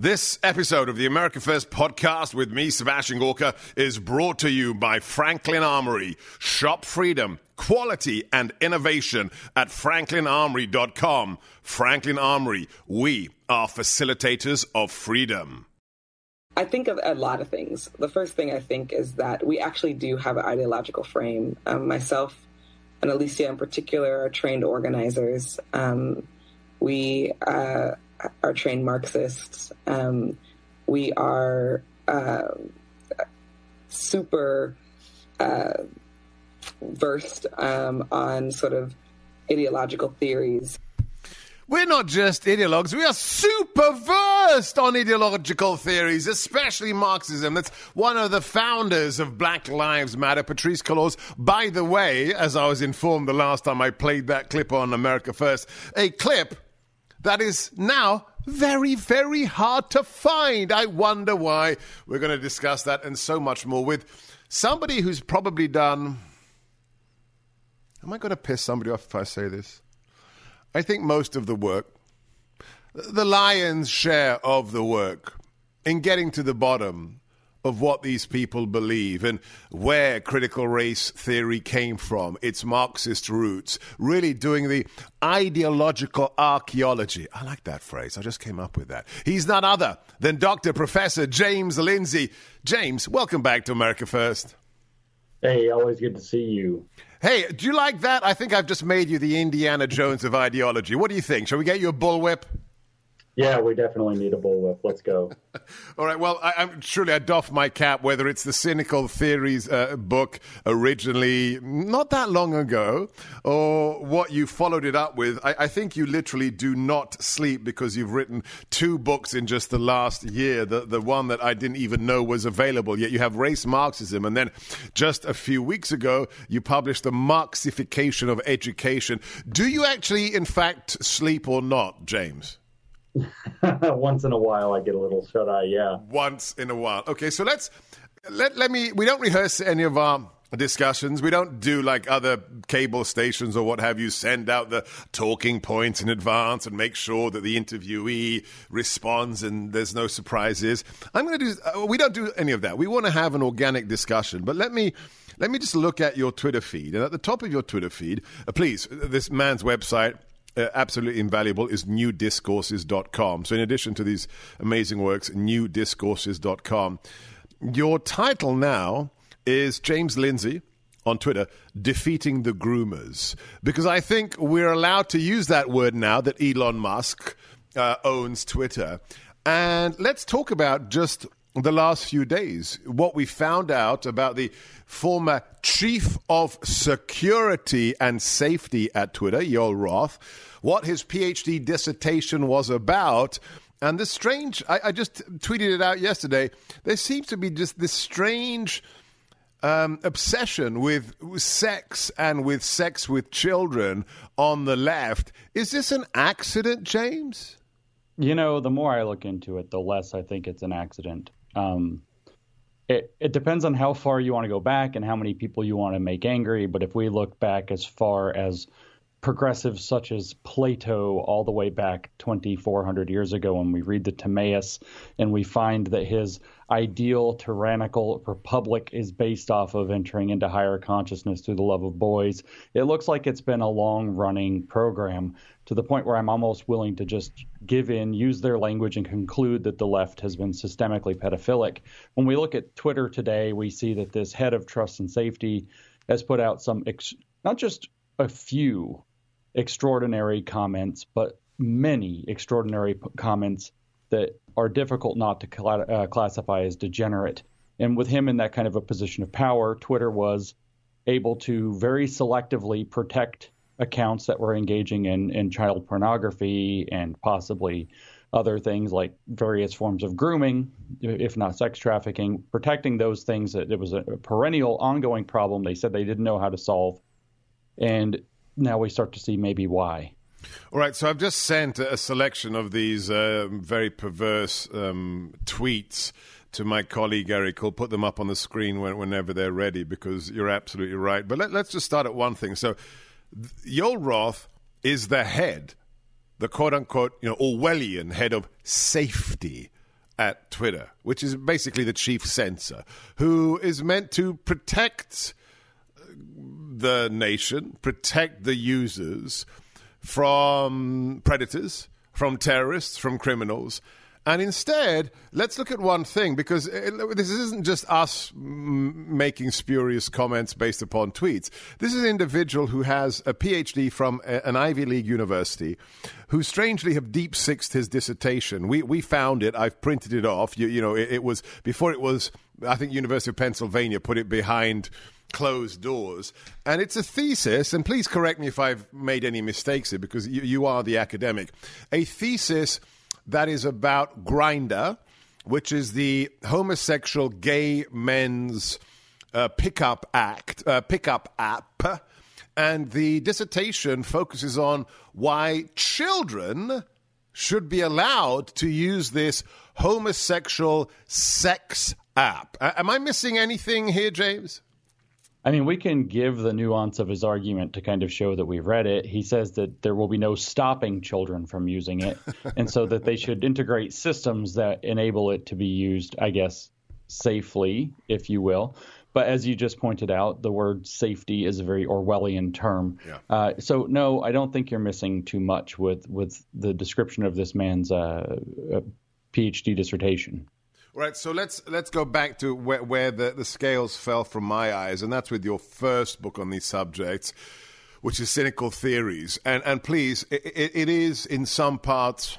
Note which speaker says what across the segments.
Speaker 1: This episode of the America First podcast with me, Sebastian Gorka, is brought to you by Franklin Armory. Shop freedom, quality, and innovation at franklinarmory.com. Franklin Armory, we are facilitators of freedom.
Speaker 2: I think of a lot of things. The first thing I think is that we actually do have an ideological frame. Um, myself and Alicia, in particular, are trained organizers. Um, we uh, are trained Marxists. Um, we are uh, super uh, versed um, on sort of ideological theories.
Speaker 1: We're not just ideologues, we are super versed on ideological theories, especially Marxism. That's one of the founders of Black Lives Matter, Patrisse Cullors. By the way, as I was informed the last time I played that clip on America First, a clip that is now very, very hard to find. I wonder why. We're going to discuss that and so much more with somebody who's probably done. Am I going to piss somebody off if I say this? I think most of the work, the lion's share of the work in getting to the bottom of what these people believe and where critical race theory came from, its Marxist roots, really doing the ideological archaeology. I like that phrase. I just came up with that. He's none other than Dr. Professor James Lindsay. James, welcome back to America First.
Speaker 3: Hey, always good to see you.
Speaker 1: Hey, do you like that? I think I've just made you the Indiana Jones of ideology. What do you think? Shall we get you a bullwhip?
Speaker 3: Yeah, we definitely need a bullwhip. Let's go.
Speaker 1: All right. Well, I, am surely I doff my cap. Whether it's the Cynical Theories uh, book originally not that long ago, or what you followed it up with, I, I, think you literally do not sleep because you've written two books in just the last year. The the one that I didn't even know was available. Yet you have Race Marxism, and then just a few weeks ago you published the Marxification of Education. Do you actually, in fact, sleep or not, James?
Speaker 3: Once in a while, I get a little shut eye. Yeah.
Speaker 1: Once in a while. Okay, so let's let let me. We don't rehearse any of our discussions. We don't do like other cable stations or what have you. Send out the talking points in advance and make sure that the interviewee responds and there's no surprises. I'm going to do. Uh, we don't do any of that. We want to have an organic discussion. But let me. Let me just look at your Twitter feed. And at the top of your Twitter feed, uh, please, this man's website, uh, absolutely invaluable is newdiscourses.com. So, in addition to these amazing works, newdiscourses.com. Your title now is James Lindsay on Twitter, defeating the groomers. Because I think we're allowed to use that word now that Elon Musk uh, owns Twitter. And let's talk about just the last few days what we found out about the former chief of security and safety at Twitter, Yoel Roth, what his PhD dissertation was about. And this strange, I, I just tweeted it out yesterday. There seems to be just this strange um, obsession with sex and with sex with children on the left. Is this an accident, James?
Speaker 4: You know, the more I look into it, the less I think it's an accident. Um, it, it depends on how far you want to go back and how many people you want to make angry. But if we look back as far as progressives such as Plato all the way back 2,400 years ago when we read the Timaeus and we find that his ideal tyrannical republic is based off of entering into higher consciousness through the love of boys. It looks like it's been a long running program to the point where I'm almost willing to just give in, use their language, and conclude that the left has been systemically pedophilic. When we look at Twitter today, we see that this head of trust and safety has put out some, ex- not just a few extraordinary comments, but many extraordinary p- comments that are difficult not to cl- uh, classify as degenerate. And with him in that kind of a position of power, Twitter was able to very selectively protect accounts that were engaging in, in child pornography and possibly other things like various forms of grooming, if not sex trafficking, protecting those things that it was a perennial, ongoing problem. They said they didn't know how to solve, and now we start to see maybe why.
Speaker 1: All right, so I've just sent a selection of these uh, very perverse um, tweets to my colleague Eric. He'll put them up on the screen when, whenever they're ready because you're absolutely right. But let, us just start at one thing. So, Joel Roth is the head, the quote unquote, you know, Orwellian head of safety at Twitter, which is basically the chief censor, who is meant to protect the nation, protect the users from predators, from terrorists, from criminals. And instead, let's look at one thing because this isn't just us making spurious comments based upon tweets. This is an individual who has a PhD from an Ivy League university who strangely have deep sixed his dissertation. We, we found it, I've printed it off. You, you know, it, it was before it was, I think, University of Pennsylvania put it behind closed doors. And it's a thesis, and please correct me if I've made any mistakes here because you, you are the academic. A thesis that is about Grindr, which is the homosexual gay men's uh, pickup act, uh, pickup app. And the dissertation focuses on why children should be allowed to use this homosexual sex app. Am I missing anything here, James?
Speaker 4: I mean, we can give the nuance of his argument to kind of show that we've read it. He says that there will be no stopping children from using it, and so that they should integrate systems that enable it to be used, I guess, safely, if you will. But as you just pointed out, the word safety is a very Orwellian term. Yeah. Uh, so no, I don't think you're missing too much with with the description of this man's uh, uh PhD dissertation.
Speaker 1: Right, so let's let's go back to where, where the, the scales fell from my eyes, and that's with your first book on these subjects, which is Cynical Theories. And and please, it, it is in some parts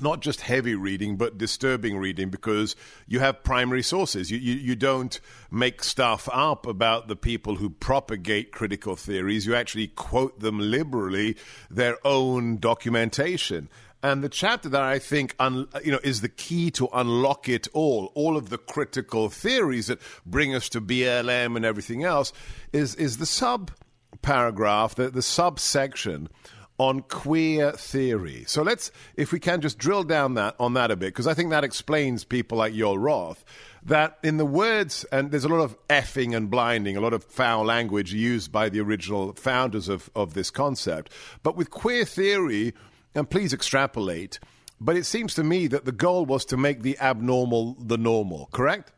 Speaker 1: not just heavy reading, but disturbing reading because you have primary sources. You, you, you, don't make stuff up about the people who propagate critical theories. You actually quote them liberally, their own documentation. And the chapter that I think un, you know is the key to unlock it all, all of the critical theories that bring us to BLM and everything else, is is the sub paragraph, the, the subsection on queer theory. So let's, if we can, just drill down that on that a bit, because I think that explains people like Joel Roth. That in the words, and there's a lot of effing and blinding, a lot of foul language used by the original founders of, of this concept. But with queer theory, and please extrapolate, but it seems to me that the goal was to make the abnormal the normal, correct?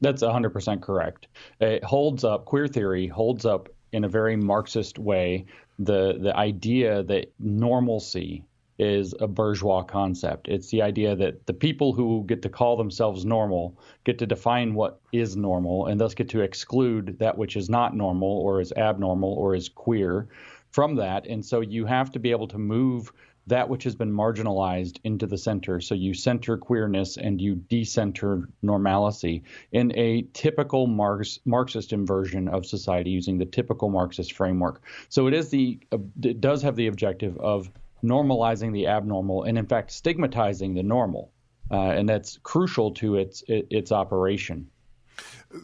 Speaker 4: That's 100% correct. It holds up, queer theory holds up in a very Marxist way the, the idea that normalcy is a bourgeois concept. It's the idea that the people who get to call themselves normal get to define what is normal and thus get to exclude that which is not normal or is abnormal or is queer from that. And so you have to be able to move that which has been marginalized into the center. So you center queerness and you decenter normalcy in a typical Marx, Marxist inversion of society using the typical Marxist framework. So it is the it does have the objective of normalizing the abnormal and in fact stigmatizing the normal, uh, and that's crucial to its its operation.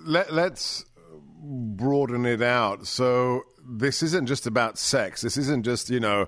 Speaker 1: Let, let's broaden it out. So this isn't just about sex. This isn't just you know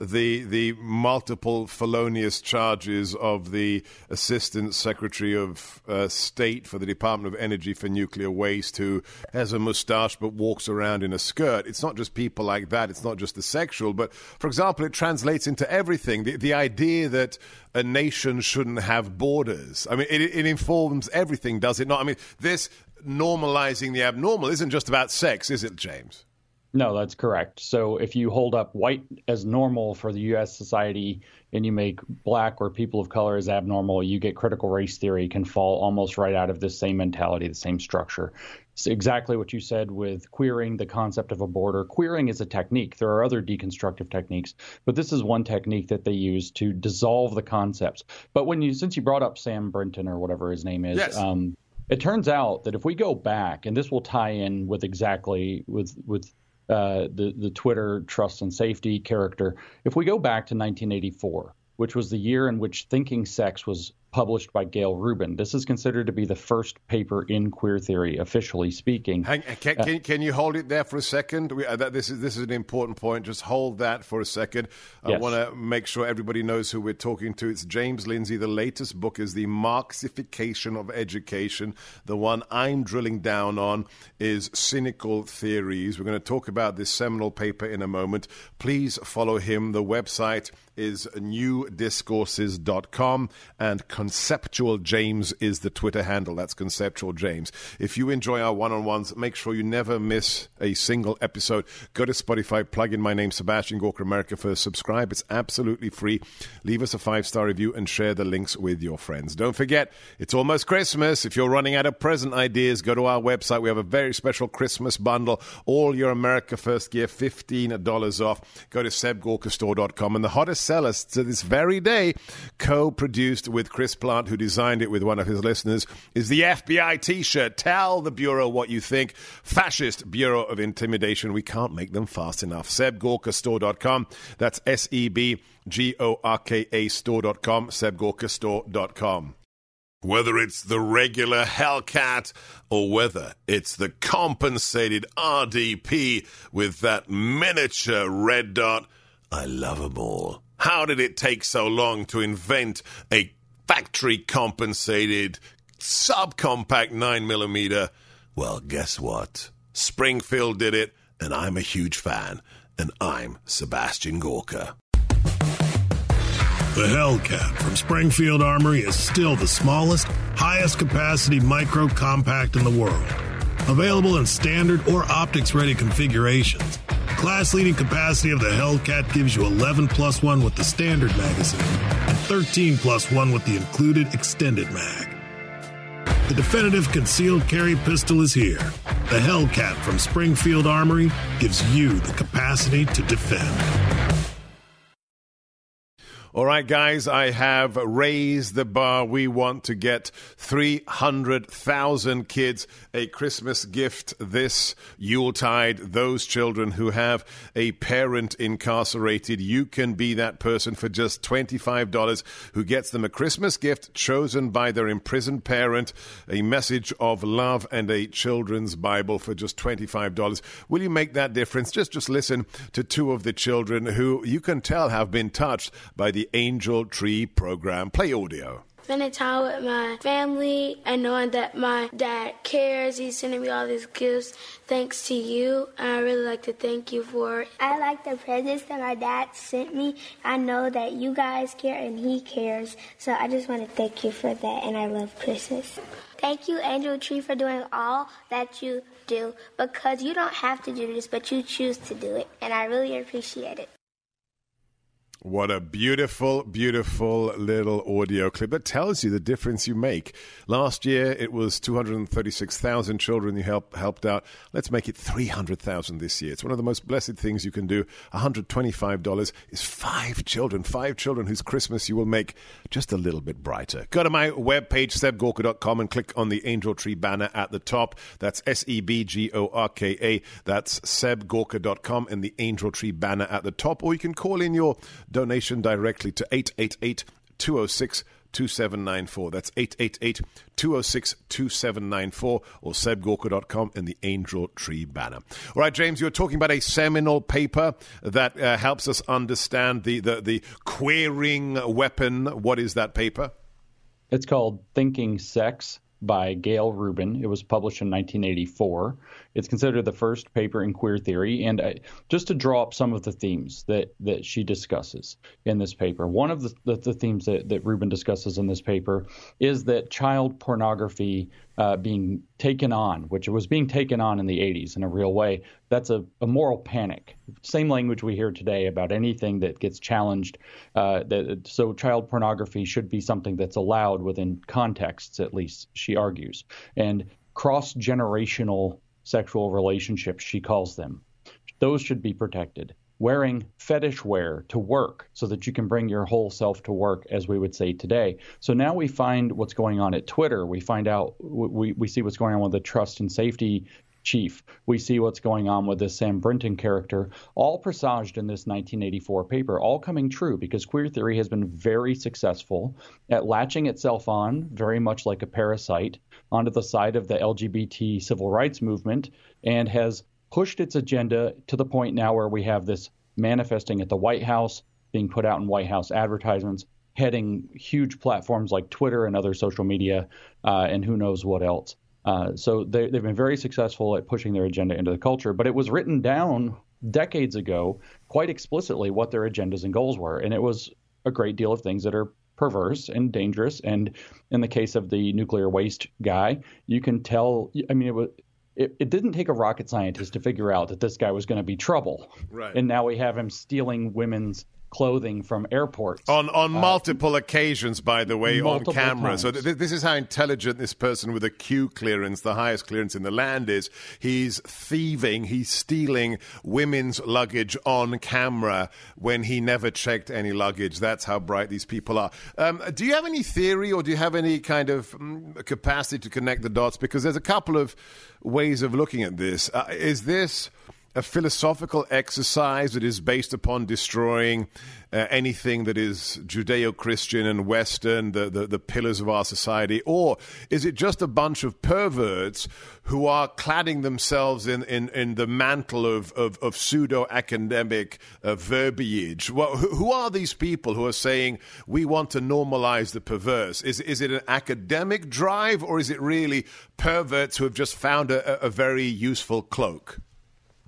Speaker 1: the the multiple felonious charges of the Assistant Secretary of uh, State for the Department of Energy for Nuclear Waste, who has a mustache but walks around in a skirt. It's not just people like that. It's not just the sexual, but for example, it translates into everything. The, the idea that a nation shouldn't have borders. I mean, it, it informs everything, does it not? I mean, this normalizing the abnormal isn't just about sex, is it, James?
Speaker 4: No, that's correct. So if you hold up white as normal for the U.S. society and you make black or people of color as abnormal, you get critical race theory can fall almost right out of the same mentality, the same structure. It's exactly what you said with queering, the concept of a border. Queering is a technique. There are other deconstructive techniques, but this is one technique that they use to dissolve the concepts. But when you, since you brought up Sam Brinton or whatever his name is,
Speaker 1: yes. um,
Speaker 4: it turns out that if we go back, and this will tie in with exactly with with uh, the the Twitter trust and safety character. If we go back to 1984, which was the year in which Thinking Sex was published by Gayle Rubin. This is considered to be the first paper in queer theory, officially speaking.
Speaker 1: Hang, can, uh, can, can, you hold it there for a second? We, uh, that, this, is, this is an important point. Just hold that for a second. I yes. want to make sure everybody knows who we're talking to. It's James Lindsay. The latest book is The Marxification of Education. The one I'm drilling down on is Cynical Theories. We're going to talk about this seminal paper in a moment. Please follow him. The website is newdiscourses.com and Conceptual James is the Twitter handle. That's Conceptual James. If you enjoy our one on ones, make sure you never miss a single episode. Go to Spotify, plug in my name, Sebastian Gorka America First, subscribe. It's absolutely free. Leave us a five star review and share the links with your friends. Don't forget, it's almost Christmas. If you're running out of present ideas, go to our website. We have a very special Christmas bundle. All your America First gear, $15 off. Go to sebgorkastore.com. And the hottest sellers to this very day, co produced with Chris Chris Plante, who designed it with one of his listeners, is the FBI t shirt. Tell the Bureau what you think. Fascist Bureau of Intimidation. We can't make them fast enough. SebGorkaStore.com. That's S E B G O R K A store.com. SebGorkaStore.com. Whether it's the regular Hellcat or whether it's the compensated RDP with that miniature red dot, I love them all. How did it take so long to invent a factory compensated subcompact 9mm. Well, guess what? Springfield did it, and I'm a huge fan. And I'm Sebastian Gorka.
Speaker 5: The Hellcat from Springfield Armory is still the smallest, highest capacity micro compact in the world. Available in standard or optics ready configurations class leading capacity of the Hellcat gives you 11 plus 1 with the standard magazine and 13 plus 1 with the included extended mag. The definitive concealed carry pistol is here. The Hellcat from Springfield Armory gives you the capacity to defend.
Speaker 1: All right, guys, I have raised the bar. We want to get 300,000 kids a Christmas gift this Yuletide. Those children who have a parent incarcerated, you can be that person for just $25 who gets them a Christmas gift chosen by their imprisoned parent, a message of love, and a children's Bible for just $25. Will you make that difference? Just, just listen to two of the children who you can tell have been touched by the the Angel Tree program. Play audio
Speaker 6: spending time with my family and knowing that my dad cares. He's sending me all these gifts thanks to you. And I really like to thank you for it.
Speaker 7: I like the presents that my dad sent me. I know that you guys care and he cares. So I just want to thank you for that. And I love Christmas. Thank you, Angel Tree, for doing all that you do because you don't have to do this, but you choose to do it. And I really appreciate it.
Speaker 1: What a beautiful, beautiful little audio clip that tells you the difference you make. Last year, it was 236,000 children you help, helped out. Let's make it 300,000 this year. It's one of the most blessed things you can do. $125 is five children, five children whose Christmas you will make just a little bit brighter. Go to my webpage, sebgorka.com, and click on the Angel Tree banner at the top. That's S E B G O R K A. That's sebgorka.com and the Angel Tree banner at the top. Or you can call in your donation directly to 888 206 2794. That's 888 206 2794 or sebgorka.com and the Angel Tree banner. All right, James, you're talking about a seminal paper that uh, helps us understand the, the, the queering weapon. What is that paper?
Speaker 4: It's called Thinking Sex by Gayle Rubin. It was published in 1984. It's considered the first paper in queer theory. And I, just to draw up some of the themes that, that she discusses in this paper, one of the, the, the themes that, that Rubin discusses in this paper is that child pornography uh, being taken on, which was being taken on in the 80s in a real way, that's a, a moral panic. Same language we hear today about anything that gets challenged. Uh, that, so, child pornography should be something that's allowed within contexts, at least, she argues. And cross generational sexual relationships, she calls them. Those should be protected. Wearing fetish wear to work so that you can bring your whole self to work, as we would say today. So now we find what's going on at Twitter. We find out, we, we see what's going on with the trust and safety chief. We see what's going on with this Sam Brinton character, all presaged in this 1984 paper, all coming true because queer theory has been very successful at latching itself on, very much like a parasite, onto the side of the LGBT civil rights movement and has pushed its agenda to the point now where we have this manifesting at the White House, being put out in White House advertisements, heading huge platforms like Twitter and other social media, uh, and who knows what else. Uh, so they, have been very successful at pushing their agenda into the culture, but it was written down decades ago quite explicitly what their agendas and goals were, and it was a great deal of things that are perverse and dangerous. And in the case of the nuclear waste guy, you can tell. I mean, it was. It, it didn't take a rocket scientist to figure out that this guy was going to be trouble.
Speaker 1: Right.
Speaker 4: And now we have him stealing women's clothing from airports
Speaker 1: on on uh, multiple occasions. By the way, on camera.
Speaker 4: Times.
Speaker 1: So th- this is how intelligent this person with a Q clearance, the highest clearance in the land, is. He's thieving. He's stealing women's luggage on camera when he never checked any luggage. That's how bright these people are. Um, do you have any theory, or do you have any kind of um, capacity to connect the dots? Because there's a couple of ways of looking at this. Uh, is this a philosophical exercise that is based upon destroying uh, anything that is Judeo Christian and Western, the, the, the, pillars of our society? Or is it just a bunch of perverts who are cladding themselves in, in, in the mantle of, of, of pseudo academic uh, verbiage? Well, who, who are these people who are saying we want to normalize the perverse? Is, is it an academic drive or is it really perverts who have just found a, a very useful cloak?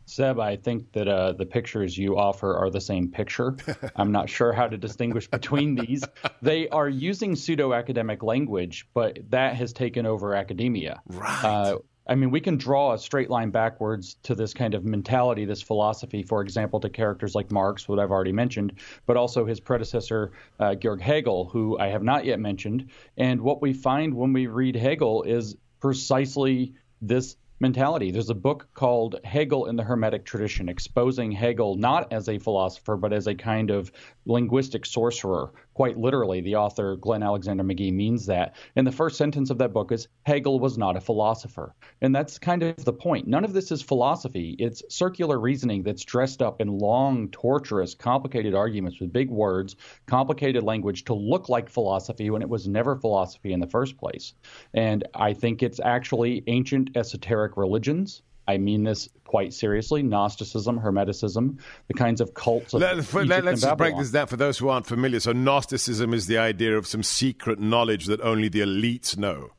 Speaker 4: Seb, I think that uh, the pictures you offer are the same picture. I'm not sure how to distinguish between these. They are using pseudo academic language, but that has taken over academia.
Speaker 1: Right. Uh,
Speaker 4: I mean, we can draw a straight line backwards to this kind of mentality, this philosophy, for example, to characters like Marx, what I've already mentioned, but also his predecessor, uh, Georg Hegel, who I have not yet mentioned. And what we find when we read Hegel is precisely this mentality. There's a book called Hegel in the Hermetic Tradition, exposing Hegel not as a philosopher, but as a kind of linguistic sorcerer. Quite literally, the author, Glenn Alexander Magee means that. And the first sentence of that book is Hegel was not a philosopher. And that's kind of the point. None of this is philosophy, it's circular reasoning that's dressed up in long, torturous, complicated arguments with big words, complicated language to look like philosophy when it was never philosophy in the first place. And I think it's actually ancient esoteric religions I mean this quite seriously. Gnosticism, Hermeticism, the kinds of cults of
Speaker 1: Let, us just break this down for those who aren't familiar. So, Gnosticism is the idea of some secret knowledge that only the elites know.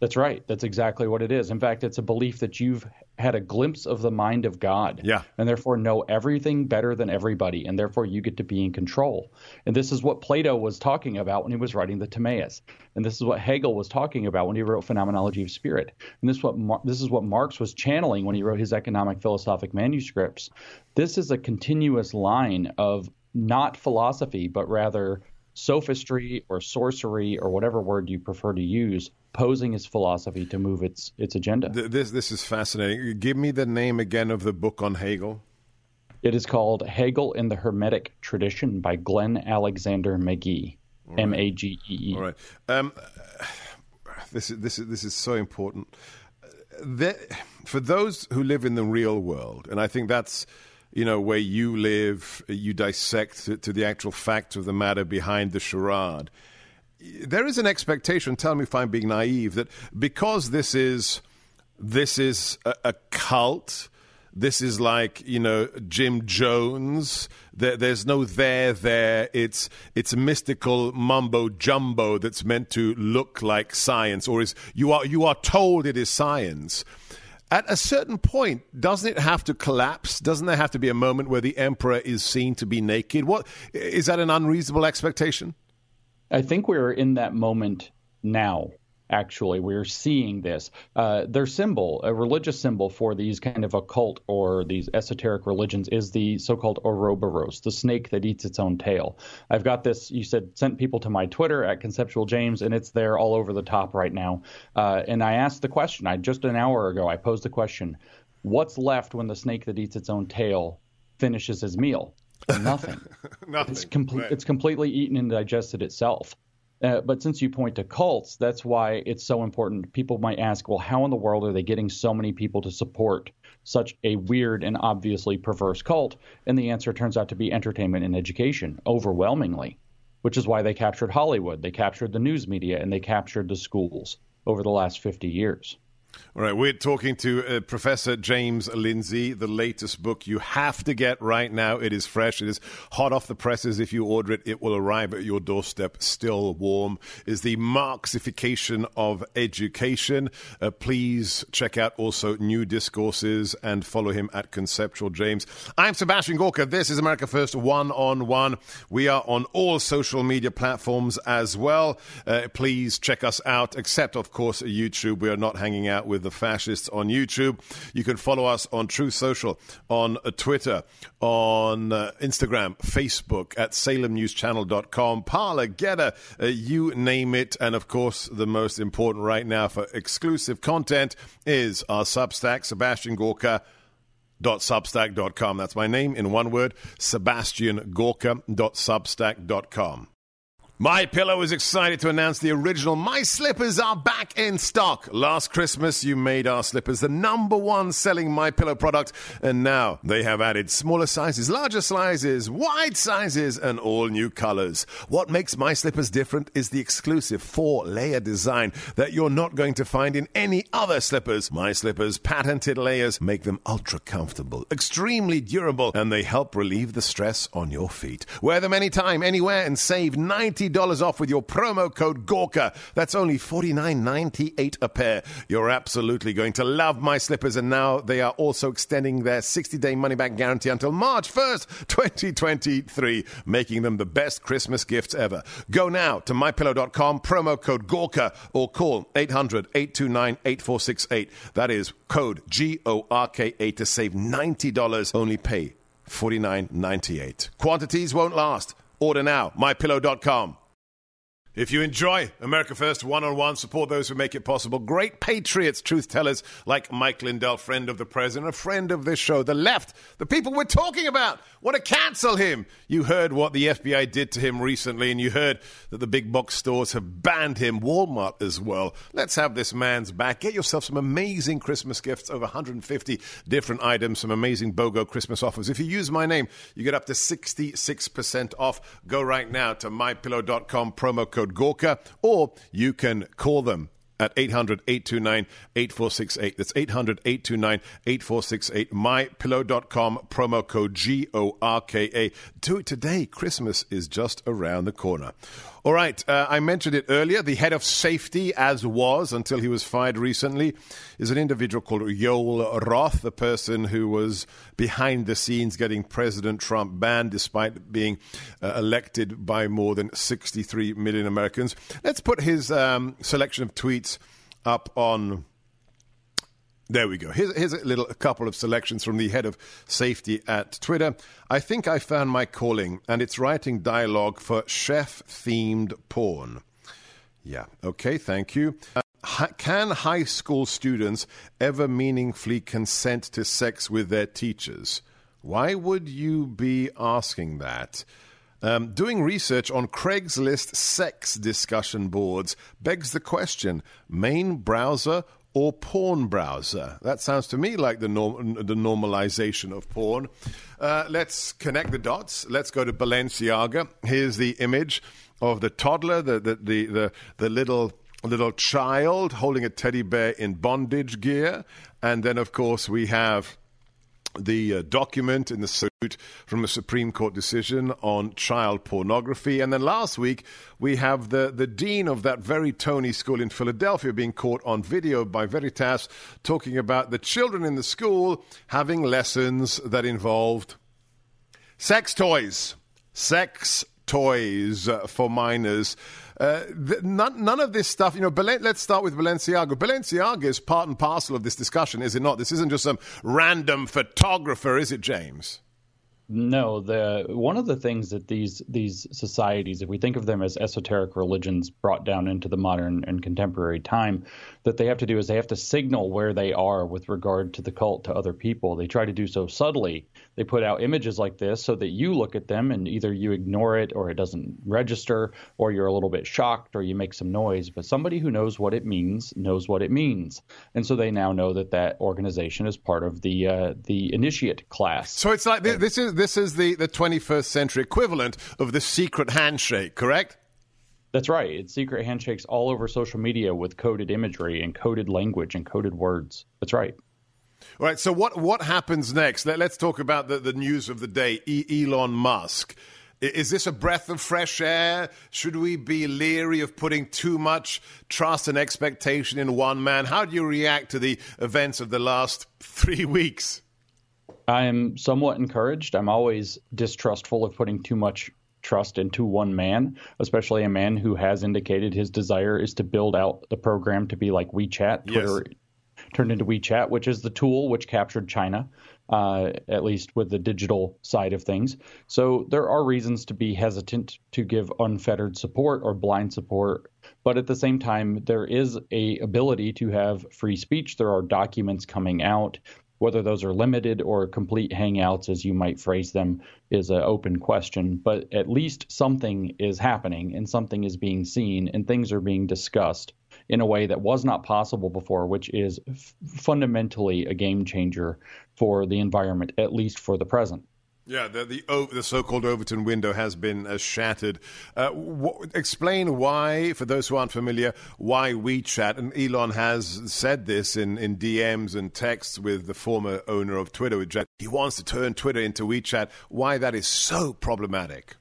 Speaker 4: That's right. That's exactly what it is. In fact, it's a belief that you've had a glimpse of the mind of God.
Speaker 1: Yeah.
Speaker 4: And therefore know everything better than everybody. And therefore you get to be in control. And this is what Plato was talking about when he was writing the Timaeus. And this is what Hegel was talking about when he wrote Phenomenology of Spirit. And this is what Mar- this is what Marx was channeling when he wrote his economic philosophic manuscripts. This is a continuous line of not philosophy, but rather sophistry or sorcery or whatever word you prefer to use posing its philosophy to move its its agenda.
Speaker 1: This this is fascinating. Give me the name again of the book on Hegel.
Speaker 4: It is called Hegel in the Hermetic Tradition by Glenn Alexander Magee. M A G E E.
Speaker 1: All right. Um, this is this is this is so important. That, for those who live in the real world, and I think that's you know where you live, you dissect to, the actual facts of the matter behind the charade there is an expectation. Tell me if I'm being naive. That because this is this is a, a cult. This is like you know Jim Jones. There, there's no there there. It's it's mystical mumbo jumbo that's meant to look like science, or is you are you are told it is science. At a certain point, doesn't it have to collapse? Doesn't there have to be a moment where the emperor is seen to be naked? What is that an unreasonable expectation?
Speaker 4: I think we're in that moment now. Actually, we're seeing this. Uh, their symbol, a religious symbol for these kind of occult or these esoteric religions, is the so-called Ouroboros, the snake that eats its own tail. I've got this. You said sent people to my Twitter at Conceptual James, and it's there all over the top right now. Uh, and I asked the question. I just an hour ago I posed the question: What's left when the snake that eats its own tail finishes his meal? Nothing.
Speaker 1: Nothing.
Speaker 4: It's, com-
Speaker 1: right.
Speaker 4: it's completely eaten and digested itself. Uh, but since you point to cults, that's why it's so important. People might ask, well, how in the world are they getting so many people to support such a weird and obviously perverse cult? And the answer turns out to be entertainment and education, overwhelmingly, which is why they captured Hollywood, they captured the news media, and they captured the schools over the last 50 years.
Speaker 1: All right, we're talking to uh, Professor James Lindsay. The latest book you have to get right now. It is fresh. It is hot off the presses. If you order it, it will arrive at your doorstep still warm. Is the Marxification of Education. Uh, please check out also New Discourses and follow him at Conceptual James. I'm Sebastian Gorka. This is America First One on One. We are on all social media platforms as well. Uh, please check us out, except of course YouTube. We are not hanging out with the fascists on YouTube. You can follow us on Truth Social, on uh, Twitter, on uh, Instagram, Facebook, at salemnewschannel.com, Parler, Gettr, uh, you name it. And of course, the most important right now for exclusive content is our Substack, Sebastian Gorka substack.com. That's my name in one word, sebastiangorka.substack.com. My Pillow is excited to announce the original My Slippers are back in stock. Last Christmas, you made our slippers the number one selling My Pillow product, and now they have added smaller sizes, larger sizes, wide sizes, and all new colors. What makes My Slippers different is the exclusive four-layer design that you're not going to find in any other slippers. My Slippers' patented layers make them ultra comfortable, extremely durable, and they help relieve the stress on your feet. Wear them anytime, anywhere, and save 90 dollars off with your promo code Gorka. That's only forty nine ninety eight a pair. You're absolutely going to love my slippers, and now they are also extending their 60 day money back guarantee until March 1st, 2023, making them the best Christmas gifts ever. Go now to mypillow.com, promo code Gorka, or call 800 829 8468. That is code G O R K A to save $90. Only pay $49.98. Quantities won't last. Order now, mypillow.com. If you enjoy America First one on one, support those who make it possible. Great patriots, truth tellers like Mike Lindell, friend of the president, a friend of this show. The left, the people we're talking about, want to cancel him. You heard what the FBI did to him recently, and you heard that the big box stores have banned him, Walmart as well. Let's have this man's back. Get yourself some amazing Christmas gifts, over 150 different items, some amazing BOGO Christmas offers. If you use my name, you get up to 66% off. Go right now to mypillow.com, promo code code Gorka, or you can call them at 800 829 8468. That's 800 829 8468. MyPillow.com, promo code G O R K A. Do it today. Christmas is just around the corner. All right, uh, I mentioned it earlier. The head of safety, as was until he was fired recently, is an individual called Joel Roth, the person who was behind the scenes getting President Trump banned despite being uh, elected by more than 63 million Americans. Let's put his um, selection of tweets up on there we go. Here's, here's, a little a couple of selections from the head of safety at Twitter. I think I found my calling, and it's writing dialogue for chef themed porn. Yeah, okay, thank you. Uh, can high school students ever meaningfully consent to sex with their teachers? Why would you be asking that? Um, doing research on Craigslist sex discussion boards begs the question main browser or porn browser. That sounds to me like the, norm- the normalization of porn. Uh, let's connect the dots. Let's go to Balenciaga. Here's the image of the toddler, the, the, the, the, the little little child holding a teddy bear in bondage gear. And then, of course, we have the uh, document in the suit from a Supreme Court decision on child pornography. And then last week, we have the, the dean of that very Tony school in Philadelphia being caught on video by Veritas talking about the children in the school having lessons that involved sex toys. Sex toys for minors. Uh, th- none, none, of this stuff, you know, let's start with Balenciaga. Balenciaga is part and parcel of this discussion, is it not? This isn't just some random photographer, is it, James?
Speaker 4: No, the one of the things that these these societies, if we think of them as esoteric religions brought down into the modern and contemporary time, that they have to do is they have to signal where they are with regard to the cult to other people. They try to do so subtly. They put out images like this so that you look at them and either you ignore it or it doesn't register or you're a little bit shocked or you make some noise. But somebody who knows what it means knows what it means, and so they now know that that organization is part of the uh, the initiate class.
Speaker 1: So it's like this is this is the, the 21st century equivalent of the secret handshake, correct?
Speaker 4: That's right. It's secret handshakes all over social media with coded imagery and coded language and coded words. That's right.
Speaker 1: All right. So what what happens next? Let, us talk about the, the news of the day. E- Elon Musk. Is this a breath of fresh air? Should we be leery of putting too much trust and expectation in one man? How do you react to the events of the last three weeks?
Speaker 4: I am somewhat encouraged. I'm always distrustful of putting too much trust into one man, especially a man who has indicated his desire is to build out the program to be like WeChat. Twitter yes. Turned into WeChat, which is the tool which captured China, uh, at least with the digital side of things. So there are reasons to be hesitant to give unfettered support or blind support. But at the same time, there is a ability to have free speech. There are documents coming out whether those are limited or complete hangouts, as you might phrase them, is an open question. But at least something is happening and something is being seen and things are being discussed in a way that was not possible before, which is f- fundamentally a game changer for the environment, at least for the present.
Speaker 1: Yeah, the the, the so-called Overton window has been uh, shattered. Uh, explain why, for those who aren't familiar, why WeChat and Elon has said this in, in DMs and texts with the former owner of Twitter. He wants to turn Twitter into WeChat. Why that is so problematic.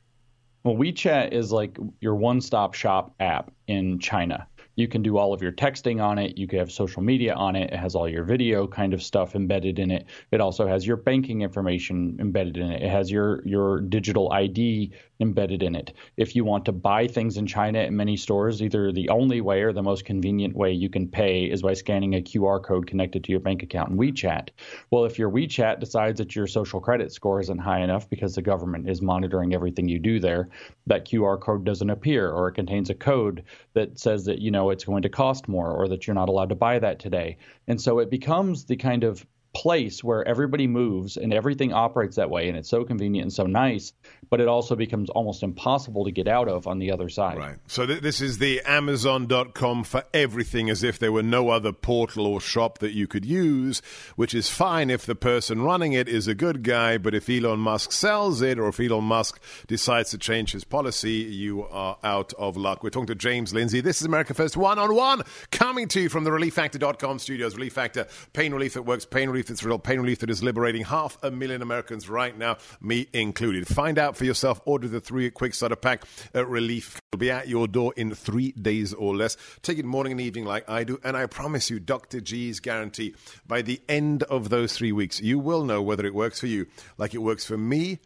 Speaker 4: Well, WeChat is like your one-stop shop app in China you can do all of your texting on it. You can have social media on it. It has all your video kind of stuff embedded in it. It also has your banking information embedded in it. It has your your digital ID embedded in it. If you want to buy things in China at many stores, either the only way or the most convenient way you can pay is by scanning a QR code connected to your bank account in WeChat. Well, if your WeChat decides that your social credit score isn't high enough because the government is monitoring everything you do there, that QR code doesn't appear or it contains a code that says that you know it's going to cost more or that you're not allowed to buy that today. And so it becomes the kind of place where everybody moves and everything operates that way and it's so convenient and so nice but it also becomes almost impossible to get out of on the other side.
Speaker 1: Right. So th- this is the amazon.com for everything as if there were no other portal or shop that you could use which is fine if the person running it is a good guy but if elon musk sells it or if elon musk decides to change his policy you are out of luck. We're talking to james lindsay. This is america first one-on-one coming to you from the relieffactor.com studios. Relief factor pain relief that works pain relief relief that's real, pain relief that is liberating half a million Americans right now, me included. Find out for yourself. Order the three quick starter pack at Relief. It'll be at your door in three days or less. Take it morning and evening like I do, and I promise you, Dr. G's guarantee, by the end of those three weeks, you will know whether it works for you like it works for me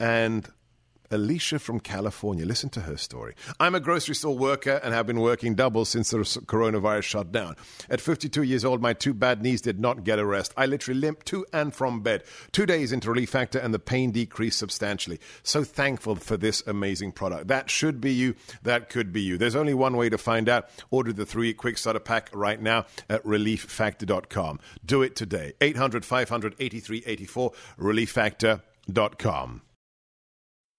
Speaker 1: and Alicia from California. Listen to her story. I'm a grocery store worker and have been working double since the coronavirus shut down. At 52 years old, my two bad knees did not get a rest. I literally limped to and from bed. Two days into Relief Factor and the pain decreased substantially. So thankful for this amazing product. That should be you. That could be you. There's only one way to find out. Order the three quick starter pack right now at relieffactor.com. Do it today. 800 500 8384 relieffactor.com.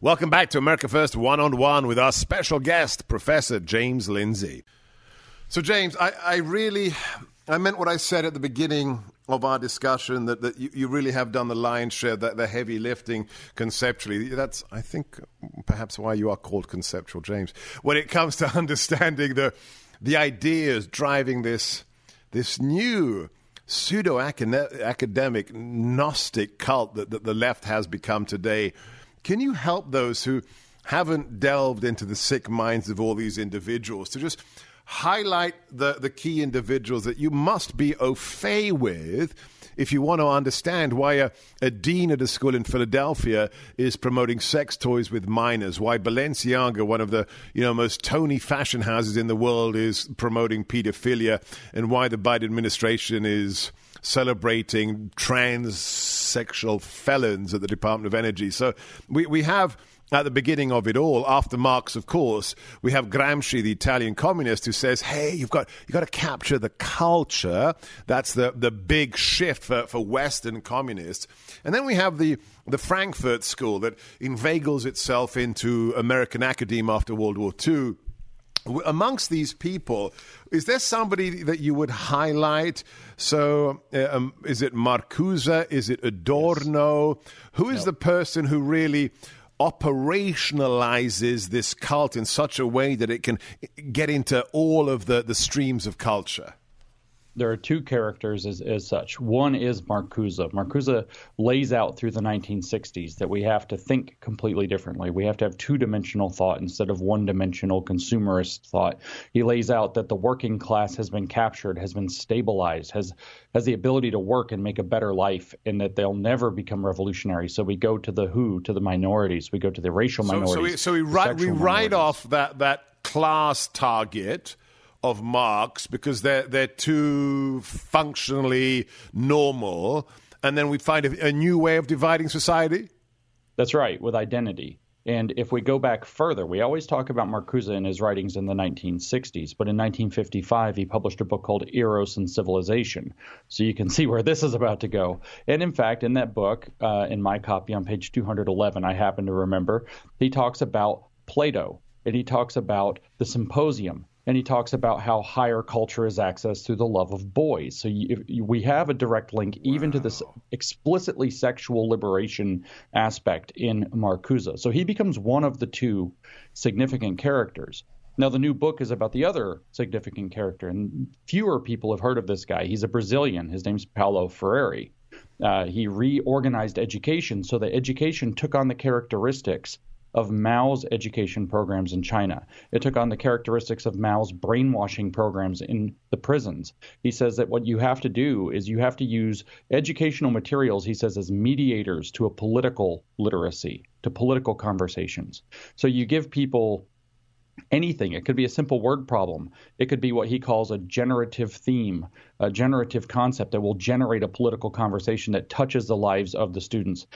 Speaker 1: Welcome back to America First One on One with our special guest, Professor James Lindsay. So, James, I, I really, I meant what I said at the beginning of our discussion that, that you, you really have done the lion's share, that the heavy lifting conceptually. That's, I think, perhaps why you are called conceptual, James. When it comes to understanding the the ideas driving this this new pseudo academic Gnostic cult that, that the left has become today. Can you help those who haven't delved into the sick minds of all these individuals to just highlight the, the key individuals that you must be au fait with if you want to understand why a, a, dean at a school in Philadelphia is promoting sex toys with minors, why Balenciaga, one of the you know most Tony fashion houses in the world, is promoting pedophilia, and why the Biden administration is celebrating transsexual felons at the Department of Energy. So we, we have at the beginning of it all, after Marx, of course, we have Gramsci, the Italian communist, who says, "Hey, you've got you've got to capture the culture." That's the the big shift for, for Western communists. And then we have the the Frankfurt School that inveigles itself into American academe after World War II. Amongst these people, is there somebody that you would highlight? So, uh, um, is it Marcuse? Is it Adorno? Yes. Who is no. the person who really operationalizes this cult in such a way that it can get into all of the, the streams of culture?
Speaker 4: There are two characters as, as such. One is Marcuse. Marcuse lays out through the 1960s that we have to think completely differently. We have to have two dimensional thought instead of one dimensional consumerist thought. He lays out that the working class has been captured, has been stabilized, has has the ability to work and make a better life, and that they'll never become revolutionary. So we go to the who, to the minorities. We go to the racial minorities.
Speaker 1: So, so we, so we, write, we write off that, that class target of Marx because they're they're too functionally normal, and then we find a, a new way of dividing society.
Speaker 4: That's right, with identity. And if we go back further, we always talk about Marcuse in his writings in the 1960s, but in 1955 he published a book called Eros and Civilization. So you can see where this is about to go. And in fact, in that book, uh, in my copy on page 211, I happen to remember, he talks about Plato and he talks about the symposium and he talks about how higher culture is accessed through the love of boys. So you, you, we have a direct link even wow. to this explicitly sexual liberation aspect in Marcuse. So he becomes one of the two significant characters. Now, the new book is about the other significant character, and fewer people have heard of this guy. He's a Brazilian. His name's Paulo Freire. Uh, he reorganized education so that education took on the characteristics of Mao's education programs in China. It took on the characteristics of Mao's brainwashing programs in the prisons. He says that what you have to do is you have to use educational materials, he says, as mediators to a political literacy, to political conversations. So you give people anything. It could be a simple word problem. It could be what he calls a generative theme, a generative concept that will generate a political conversation that touches the lives of the students.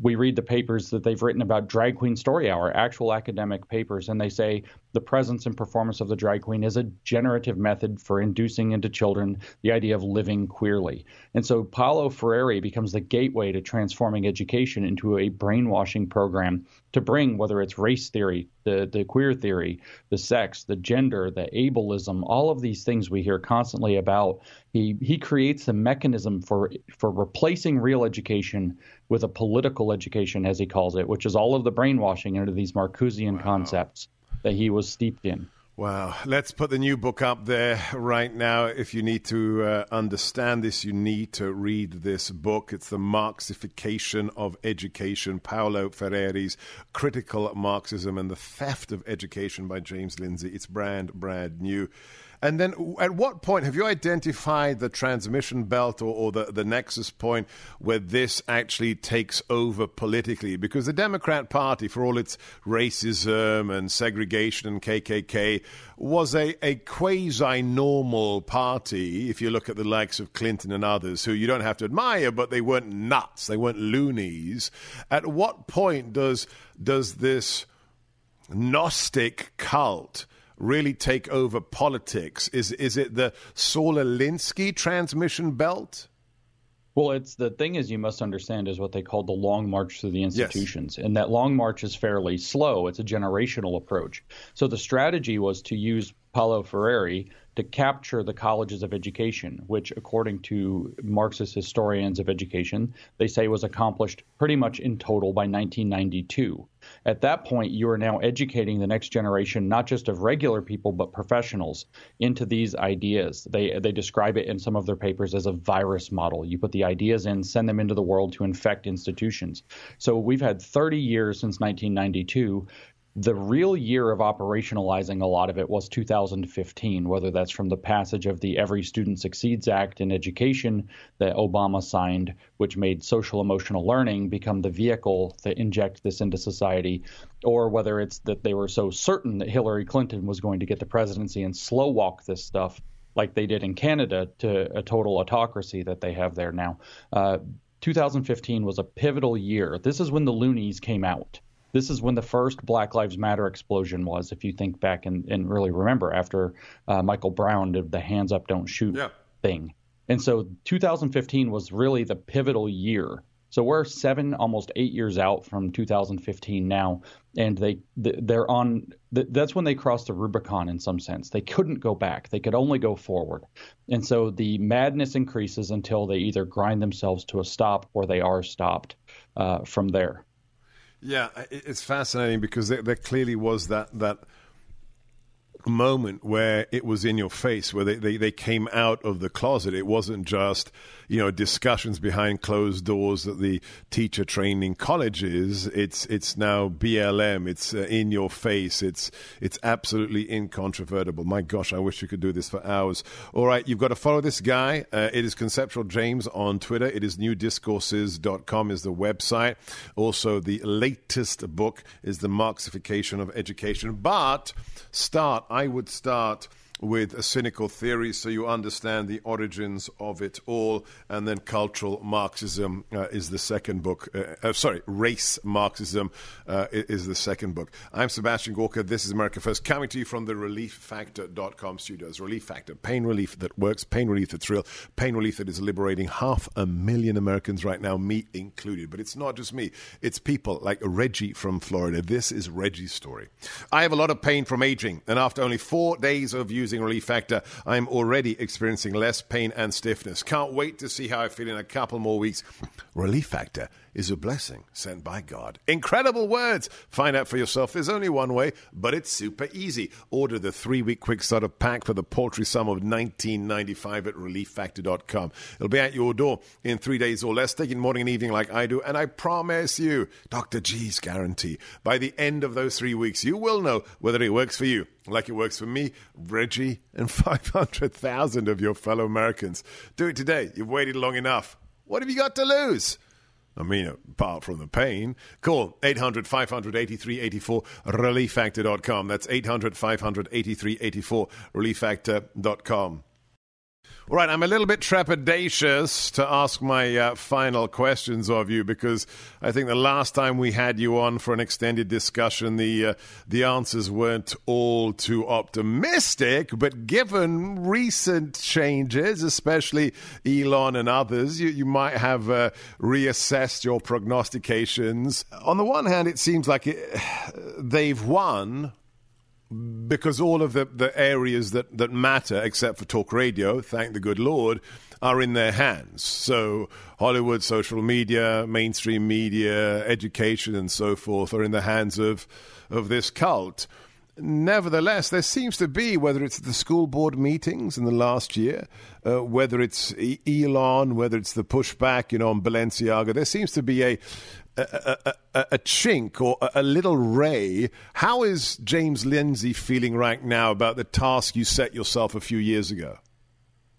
Speaker 4: We read the papers that they've written about Drag Queen Story Hour, actual academic papers, and they say the presence and performance of the drag queen is a generative method for inducing into children the idea of living queerly. And so Paulo Freire becomes the gateway to transforming education into a brainwashing program to bring, whether it's race theory, the, the queer theory, the sex, the gender, the ableism, all of these things we hear constantly about. He, he creates a mechanism for, for replacing real education with a political education, as he calls it, which is all of the brainwashing into these Marcusean wow. concepts that he was steeped in.
Speaker 1: Wow. Let's put the new book up there right now. If you need to uh, understand this, you need to read this book. It's The Marxification of Education, Paulo Freire's Critical Marxism and the Theft of Education by James Lindsay. It's brand, brand new. And then at what point have you identified the transmission belt or, or, the, the nexus point where this actually takes over politically? Because the Democrat Party, for all its racism and segregation and KKK, was a, a quasi normal party, if you look at the likes of Clinton and others, who you don't have to admire, but they weren't nuts, they weren't loonies. At what point does, does this Gnostic cult really take over politics? Is is it the Saul Alinsky transmission belt?
Speaker 4: Well, it's the thing is you must understand is what they call the long march through the institutions, yes. and that long march is fairly slow. It's a generational approach. So the strategy was to use Paulo Freire to capture the colleges of education, which, according to Marxist historians of education, they say was accomplished pretty much in total by 1992. At that point, you are now educating the next generation, not just of regular people, but professionals, into these ideas. They, they describe it in some of their papers as a virus model. You put the ideas in, send them into the world to infect institutions. So we've had 30 years since 1992 the real year of operationalizing a lot of it was 2015, whether that's from the passage of the Every Student Succeeds Act in education that Obama signed, which made social emotional learning become the vehicle to inject this into society, or whether it's that they were so certain that Hillary Clinton was going to get the presidency and slow walk this stuff like they did in Canada to a total autocracy that they have there now. Uh, 2015 was a pivotal year. This is when the loonies came out this is when the first Black Lives Matter explosion was, if you think back and, and really remember, after uh, Michael Brown did the hands up, don't shoot
Speaker 1: yeah.
Speaker 4: thing. And so 2015 was really the pivotal year. So we're seven, almost eight years out from 2015 now, and they they're on. That's when they crossed the Rubicon in some sense. They couldn't go back; they could only go forward. And so the madness increases until they either grind themselves to a stop or they are stopped uh, from there.
Speaker 1: Yeah, it's fascinating because there, there clearly was that that moment where it was in your face, where they, they, they came out of the closet. It wasn't just, you know, discussions behind closed doors at the teacher training colleges. It's it's now BLM. It's uh, in your face. It's it's absolutely incontrovertible. My gosh, I wish you could do this for hours. All right, you've got to follow this guy. Uh, it is Conceptual James on Twitter. It is newdiscourses.com is the website. Also, the latest book is The Marxification of Education. But start I would start with a cynical theory so you understand the origins of it all. And then Cultural Marxism uh, is the second book. Uh, uh, sorry, Race Marxism uh, is the second book. I'm Sebastian Gorka. This is America First, coming to you from the ReliefFactor.com studios. Relief Factor, pain relief that works, pain relief that's real, pain relief that is liberating half a million Americans right now, me included. But it's not just me, it's people like Reggie from Florida. This is Reggie's story. I have a lot of pain from aging, and after only four days of using using Relief Factor, I'm already experiencing less pain and stiffness. Can't wait to see how I feel in a couple more weeks. Relief Factor is a blessing sent by God. Incredible words. Find out for yourself. There's only one way, but it's super easy. Order the three week quick starter pack for the paltry sum of $19.95 at relieffactor.com. It'll be at your door in three days or less. Take it morning and evening like I do. And I promise you, Dr. G's guarantee, by the end of those three weeks, you will know whether it works for you like it works for me, Reggie, and 500,000 of your fellow Americans. Do it today. You've waited long enough. What have you got to lose? I mean, apart from the pain, call 800 583 84 relieffactor.com. That's 800 583 84 relieffactor.com. All right, I'm a little bit trepidatious to ask my uh, final questions of you because I think the last time we had you on for an extended discussion, the uh, the answers weren't all too optimistic. But given recent changes, especially Elon and others, you, you might have uh, reassessed your prognostications. On the one hand, it seems like it, they've won because all of the, the areas that, that matter, except for talk radio, thank the good Lord, are in their hands. So Hollywood, social media, mainstream media, education, and so forth are in the hands of, of this cult. Nevertheless, there seems to be, whether it's the school board meetings in the last year, uh, whether it's Elon, whether it's the pushback, you know, on Balenciaga, there seems to be a, a, a, chink or a, little ray. How is James Lindsay feeling right now about the task you set yourself a few years ago?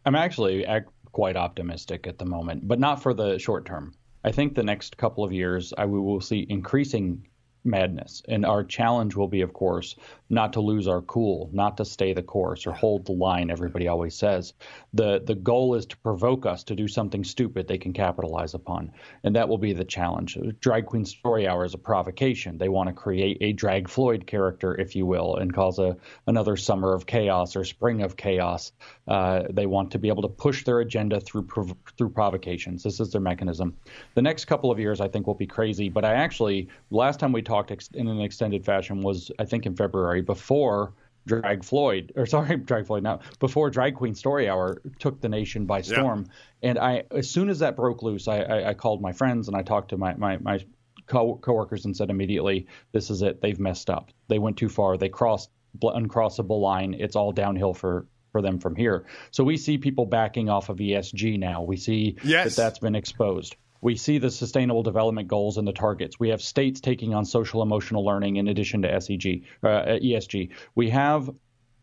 Speaker 4: I'm actually quite optimistic at the moment, but not for the short term. I think the next couple of years, I will see increasing madness. And our challenge will be, of course, not to lose our cool, not to stay the course or hold the line everybody always says. The the goal is to provoke us to do something stupid they can capitalize upon. And that will be the challenge. Drag Queen Story Hour is a provocation. They want to create a drag Floyd character, if you will, and cause a another summer of chaos or spring of chaos. Uh, they want to be able to push their agenda through prov- through provocations. This is their mechanism. The next couple of years I think will be crazy, but I actually last time we talked ex- in an extended fashion was I think in February before Drag Floyd or sorry Drag Floyd now before Drag Queen Story Hour took the nation by storm. Yeah. And I as soon as that broke loose, I, I, I, called my friends and I talked to my, my my co- coworkers and said immediately, "This is it. They've messed up. They went too far. They crossed uncrossable line. It's all downhill for for them from here." So we see people backing off of ESG now. We see
Speaker 1: yes.
Speaker 4: that that's been exposed. We see the sustainable development goals and the targets. We have states taking on social emotional learning in addition to SEG, uh, ESG. We have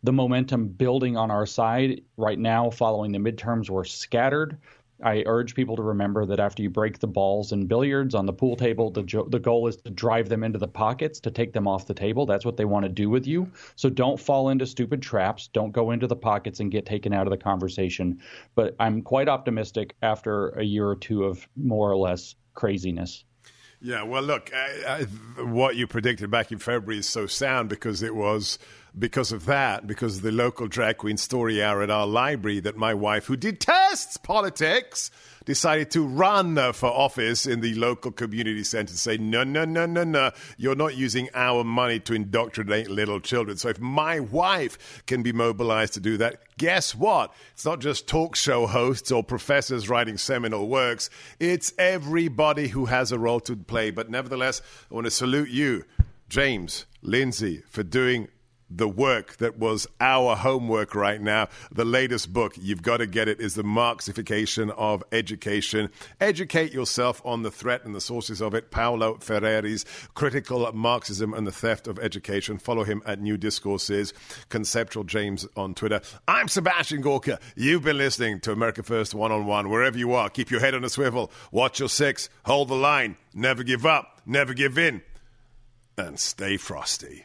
Speaker 4: the momentum building on our side right now following the midterms. We're scattered. I urge people to remember that after you break the balls in billiards on the pool table, the, jo- the goal is to drive them into the pockets to take them off the table. That's what they want to do with you. So don't fall into stupid traps. Don't go into the pockets and get taken out of the conversation. But I'm quite optimistic after a year or two of more or less craziness.
Speaker 1: Yeah, well, look, I, I, what you predicted back in February is so sound because it was because of that, because of the local drag queen story hour at our library that my wife, who detests politics, decided to run for office in the local community center and say, no, no, no, no, no, you're not using our money to indoctrinate little children. So if my wife can be mobilized to do that, guess what? It's not just talk show hosts or professors writing seminal works, it's everybody who has a role to play. But nevertheless, I want to salute you, James, Lindsay, for doing the work that was our homework right now. The latest book, you've got to get it, is The Marxification of Education. Educate yourself on the threat and the sources of it. Paulo Freire's Critical Marxism and the Theft of Education. Follow him at New Discourses, Conceptual James on Twitter. I'm Sebastian Gorka. You've been listening to America First One on One. Wherever you are, keep your head on a swivel, watch your six, hold the line, never give up, never give in, and stay frosty.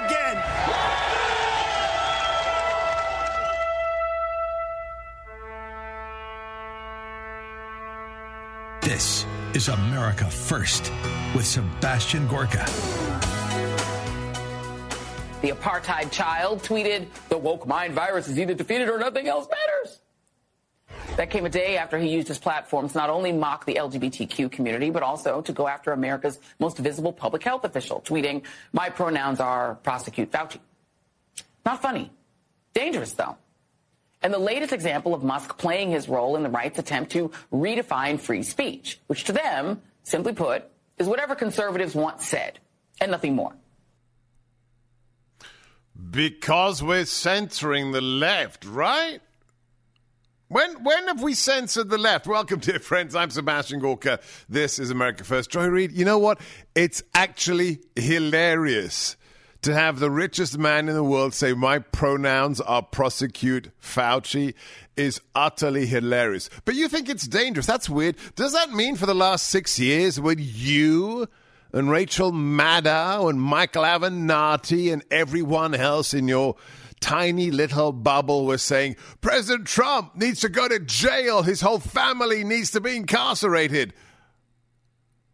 Speaker 8: This is America First with Sebastian Gorka.
Speaker 9: The apartheid child tweeted, The woke mind virus is either defeated or nothing else matters. That came a day after he used his platform to not only mock the LGBTQ community, but also to go after America's most visible public health official, tweeting, My pronouns are prosecute Fauci. Not funny. Dangerous, though. And the latest example of Musk playing his role in the right's attempt to redefine free speech, which to them, simply put, is whatever conservatives want said, and nothing more.
Speaker 1: Because we're censoring the left, right? When when have we censored the left? Welcome, dear friends. I'm Sebastian Gorka. This is America First. Joy Reid, you know what? It's actually hilarious to have the richest man in the world say my pronouns are prosecute Fauci is utterly hilarious. But you think it's dangerous. That's weird. Does that mean for the last six years when you and Rachel Maddow and Michael Avenatti and everyone else in your tiny little bubble were saying President Trump needs to go to jail, his whole family needs to be incarcerated?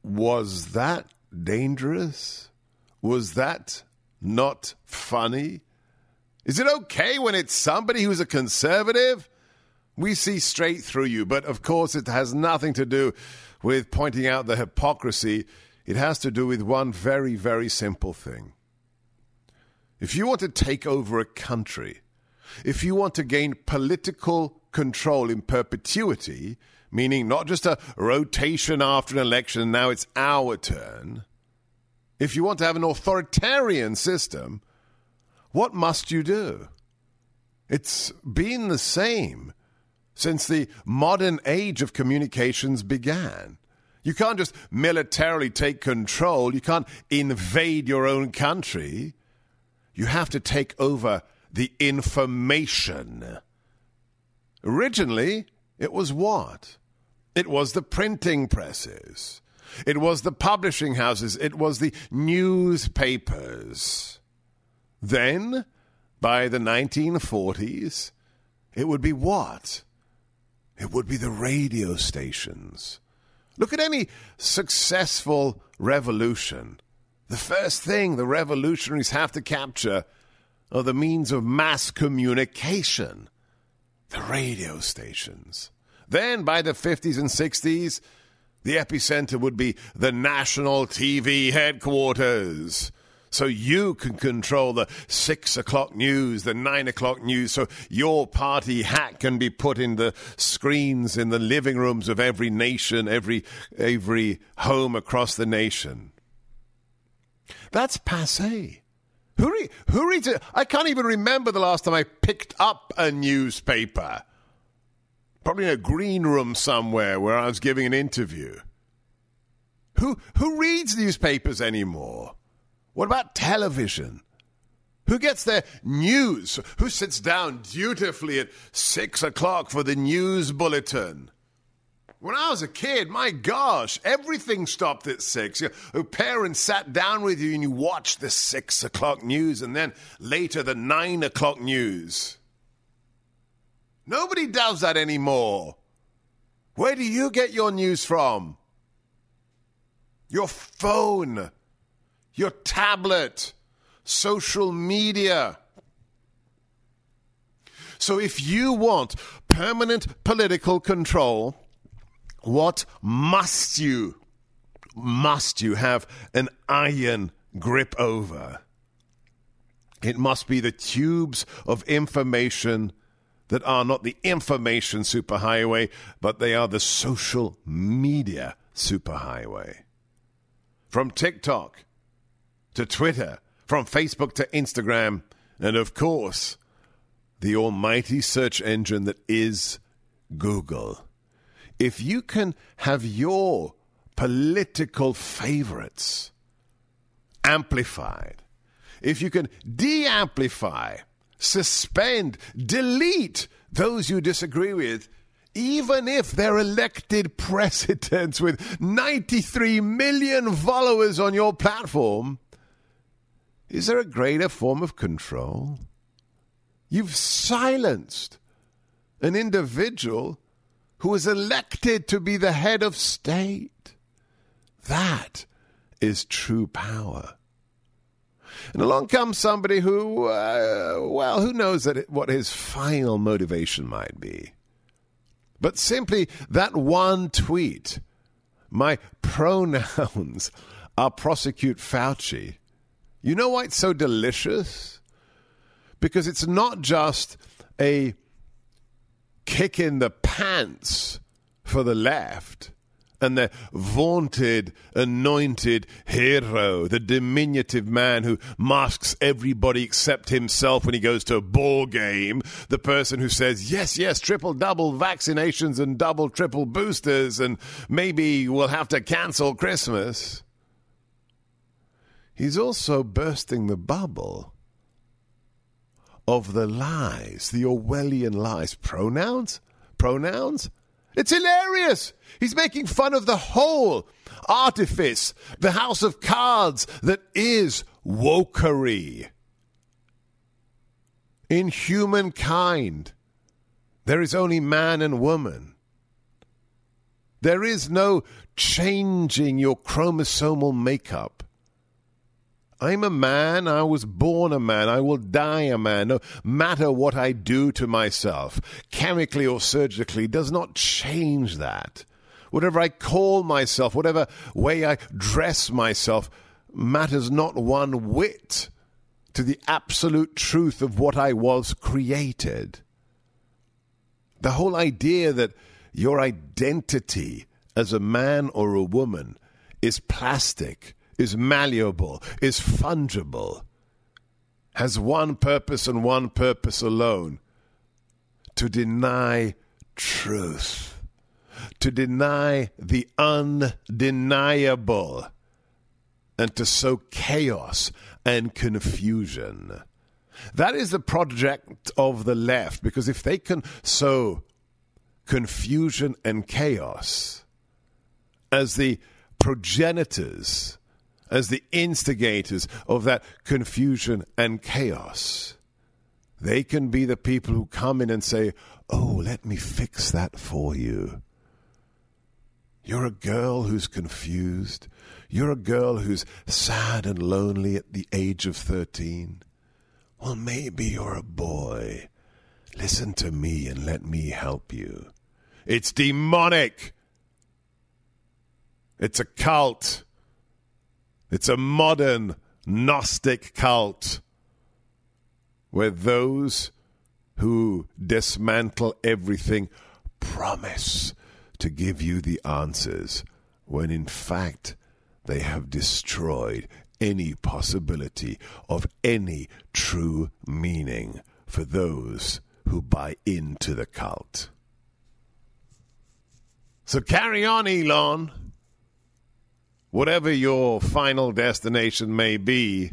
Speaker 1: Was that dangerous? Was that not funny? Is it okay when it's somebody who's a conservative? We see straight through you, but of course, it has nothing to do with pointing out the hypocrisy. It has to do with one very, very simple thing. If you want to take over a country, if you want to gain political control in perpetuity, meaning not just a rotation after an election, now it's our turn, if you want to have an authoritarian system, what must you do? It's been the same since the modern age of communications began. You can't just militarily take control, you can't invade your own country. You have to take over the information. Originally, it was what? It was the printing presses. It was the publishing houses. It was the newspapers. Then, by the 1940s, it would be what? It would be the radio stations. Look at any successful revolution. The first thing the revolutionaries have to capture are the means of mass communication, the radio stations. Then, by the 50s and 60s, the epicenter would be the national TV headquarters. So you can control the six o'clock news, the nine o'clock news, so your party hat can be put in the screens in the living rooms of every nation, every, every home across the nation. That's passe. Who, re- who reads it? I can't even remember the last time I picked up a newspaper. Probably in a green room somewhere where I was giving an interview. Who, who reads newspapers anymore? What about television? Who gets their news? Who sits down dutifully at six o'clock for the news bulletin? When I was a kid, my gosh, everything stopped at six. Your parents sat down with you and you watched the six o'clock news and then later the nine o'clock news. Nobody does that anymore. Where do you get your news from? Your phone your tablet, social media. So if you want permanent political control, what must you, must you have an iron grip over? It must be the tubes of information that are not the information superhighway, but they are the social media superhighway. From TikTok to Twitter, from Facebook to Instagram, and of course, the almighty search engine that is Google. If you can have your political favorites amplified, if you can de amplify, suspend, delete those you disagree with, even if they're elected presidents with 93 million followers on your platform, is there a greater form of control? You've silenced an individual who was elected to be the head of state. That is true power. And along comes somebody who, uh, well, who knows that it, what his final motivation might be. But simply that one tweet, my pronouns are prosecute Fauci you know why it's so delicious? Because it's not just a kick in the pants for the left and the vaunted, anointed hero, the diminutive man who masks everybody except himself when he goes to a ball game, the person who says, yes, yes, triple double vaccinations and double triple boosters, and maybe we'll have to cancel Christmas he's also bursting the bubble of the lies, the Orwellian lies. Pronouns? Pronouns? It's hilarious. He's making fun of the whole artifice, the house of cards that is wokery. In humankind, there is only man and woman. There is no changing your chromosomal makeup. I'm a man. I was born a man. I will die a man. No matter what I do to myself, chemically or surgically, does not change that. Whatever I call myself, whatever way I dress myself, matters not one whit to the absolute truth of what I was created. The whole idea that your identity as a man or a woman is plastic is malleable, is fungible, has one purpose and one purpose alone to deny truth, to deny the undeniable, and to sow chaos and confusion. That is the project of the left, because if they can sow confusion and chaos as the progenitors, as the instigators of that confusion and chaos, they can be the people who come in and say, Oh, let me fix that for you. You're a girl who's confused. You're a girl who's sad and lonely at the age of 13. Well, maybe you're a boy. Listen to me and let me help you. It's demonic. It's a cult. It's a modern Gnostic cult where those who dismantle everything promise to give you the answers when in fact they have destroyed any possibility of any true meaning for those who buy into the cult. So carry on, Elon. Whatever your final destination may be,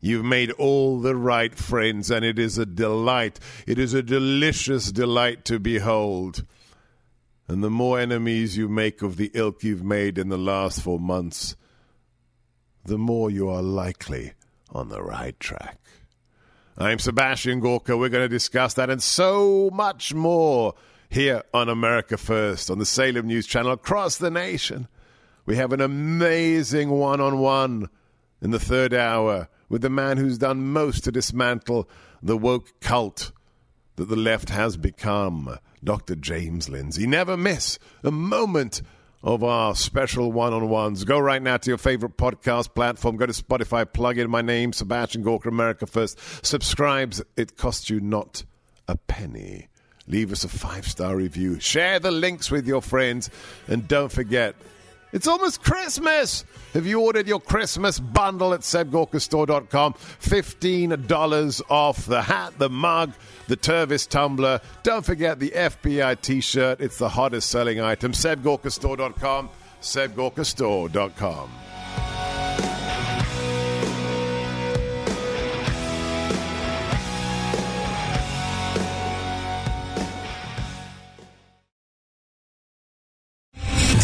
Speaker 1: you've made all the right friends, and it is a delight. It is a delicious delight to behold. And the more enemies you make of the ilk you've made in the last four months, the more you are likely on the right track. I'm Sebastian Gorka. We're going to discuss that and so much more here on America First on the Salem News Channel across the nation. We have an amazing one on one in the third hour with the man who's done most to dismantle the woke cult that the left has become, Dr. James Lindsay. Never miss a moment of our special one on ones. Go right now to your favorite podcast platform. Go to Spotify, plug in my name, Sebastian Gorka, America First. Subscribes. It costs you not a penny. Leave us a five star review. Share the links with your friends. And don't forget, it's almost Christmas. Have you ordered your Christmas bundle at sebgorkastore.com? $15 off the hat, the mug, the Tervis tumbler. Don't forget the FBI t shirt. It's the hottest selling item. sebgorkastore.com. sebgorkastore.com.